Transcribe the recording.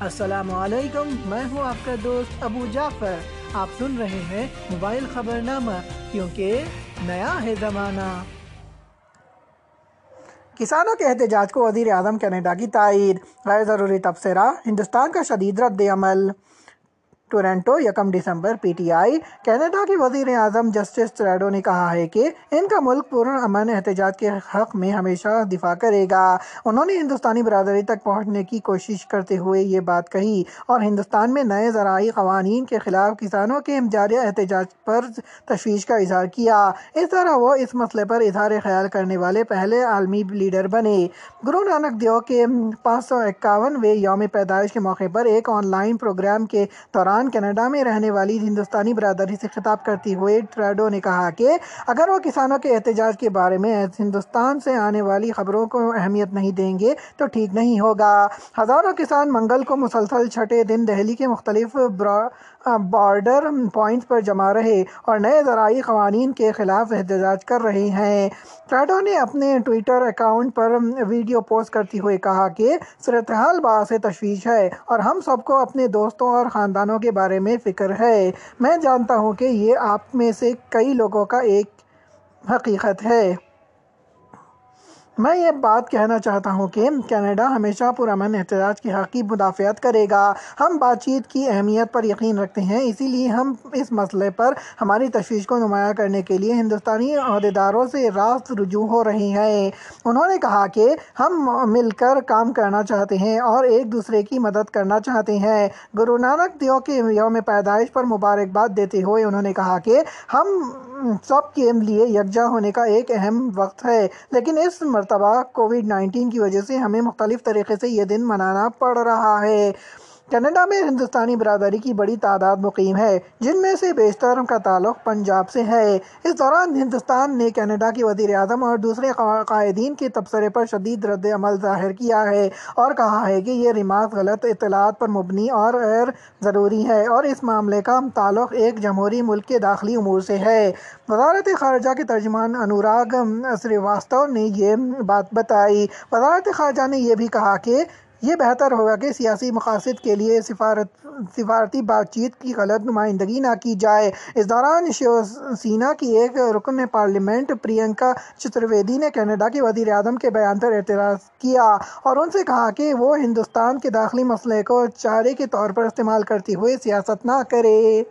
السلام علیکم، میں ہوں آپ کا دوست ابو جعفر۔ آپ سن رہے ہیں موبائل خبر نامہ، کیونکہ نیا ہے زمانہ۔ کسانوں کے احتجاج کو وزیر اعظم کینیڈا کی تائید۔ غیر ضروری تبصرہ، ہندوستان کا شدید رد عمل۔ ٹورنٹو، یکم دسمبر پی ٹی آئی، کینیڈا کی وزیر اعظم جسٹس ٹریڈو نے کہا ہے کہ ان کا ملک پر امن، احتجاج کے حق میں ہمیشہ دفاع کرے گا۔ انہوں نے ہندوستانی برادری تک پہنچنے کی کوشش کرتے ہوئے یہ بات کہی اور ہندوستان میں نئے زرعی قوانین کے خلاف کسانوں کے جاری احتجاج پر تشویش کا اظہار کیا۔ اس طرح وہ اس مسئلے پر اظہار خیال کرنے والے پہلے عالمی لیڈر بنے۔ گرو نانک دیو کے پانچ سو اکاونوے یوم پیدائش کے موقع پر ایک آن لائن پروگرام کے دوران کینیڈا میں رہنے والی ہندوستانی برادری سے خطاب کرتے ہوئے ٹریڈو نے کہا کہ اگر وہ کسانوں کے احتجاج کے بارے میں ہندوستان سے آنے والی خبروں کو اہمیت نہیں دیں گے تو ٹھیک نہیں ہوگا۔ ہزاروں کسان منگل کو مسلسل چھٹے دن دہلی کے مختلف بارڈر پوائنٹس پر جمع رہے اور نئے زرعی قوانین کے خلاف احتجاج کر رہے ہیں۔ ٹریڈو نے اپنے ٹویٹر اکاؤنٹ پر ویڈیو پوسٹ کرتے ہوئے کہا کہ صورتحال باعث تشویش ہے اور ہم سب کو اپنے دوستوں اور خاندانوں کے بارے میں فکر ہے۔ میں جانتا ہوں کہ یہ آپ میں سے کئی لوگوں کا ایک حقیقت ہے۔ میں یہ بات کہنا چاہتا ہوں کہ کینیڈا ہمیشہ پرامن احتجاج کے حق کی مدافعت کرے گا۔ ہم بات چیت کی اہمیت پر یقین رکھتے ہیں، اسی لیے ہم اس مسئلے پر ہماری تشویش کو نمایاں کرنے کے لیے ہندوستانی عہدیداروں سے راست رجوع ہو رہے ہیں۔ انہوں نے کہا کہ ہم مل کر کام کرنا چاہتے ہیں اور ایک دوسرے کی مدد کرنا چاہتے ہیں۔ گرو نانک دیو کے یوم پیدائش پر مبارکباد دیتے ہوئے انہوں نے کہا کہ ہم سب کے لیے یکجا ہونے کا ایک اہم وقت ہے۔ لیکن اس مرتبہ کووڈ نائنٹین کی وجہ سے ہمیں مختلف طریقے سے یہ دن منانا پڑ رہا ہے۔ کینیڈا میں ہندوستانی برادری کی بڑی تعداد مقیم ہے، جن میں سے بیشتر کا تعلق پنجاب سے ہے۔ اس دوران ہندوستان نے کینیڈا کی وزیر اعظم اور دوسرے قائدین کے تبصرے پر شدید رد عمل ظاہر کیا ہے اور کہا ہے کہ یہ ریمارک غلط اطلاعات پر مبنی اور غیر ضروری ہے اور اس معاملے کا تعلق ایک جمہوری ملک کے داخلی امور سے ہے۔ وزارت خارجہ کے ترجمان انوراگ سریواستو نے یہ بات بتائی۔ وزارت خارجہ نے یہ بھی کہا کہ یہ بہتر ہوگا کہ سیاسی مقاصد کے لیے سفارت سفارتی بات چیت کی غلط نمائندگی نہ کی جائے۔ اس دوران شیو سینا کی ایک رکن پارلیمنٹ پرینکا چترویدی نے کینیڈا کے وزیر اعظم کے بیان پر اعتراض کیا اور ان سے کہا کہ وہ ہندوستان کے داخلی مسئلے کو چارے کے طور پر استعمال کرتے ہوئے سیاست نہ کرے۔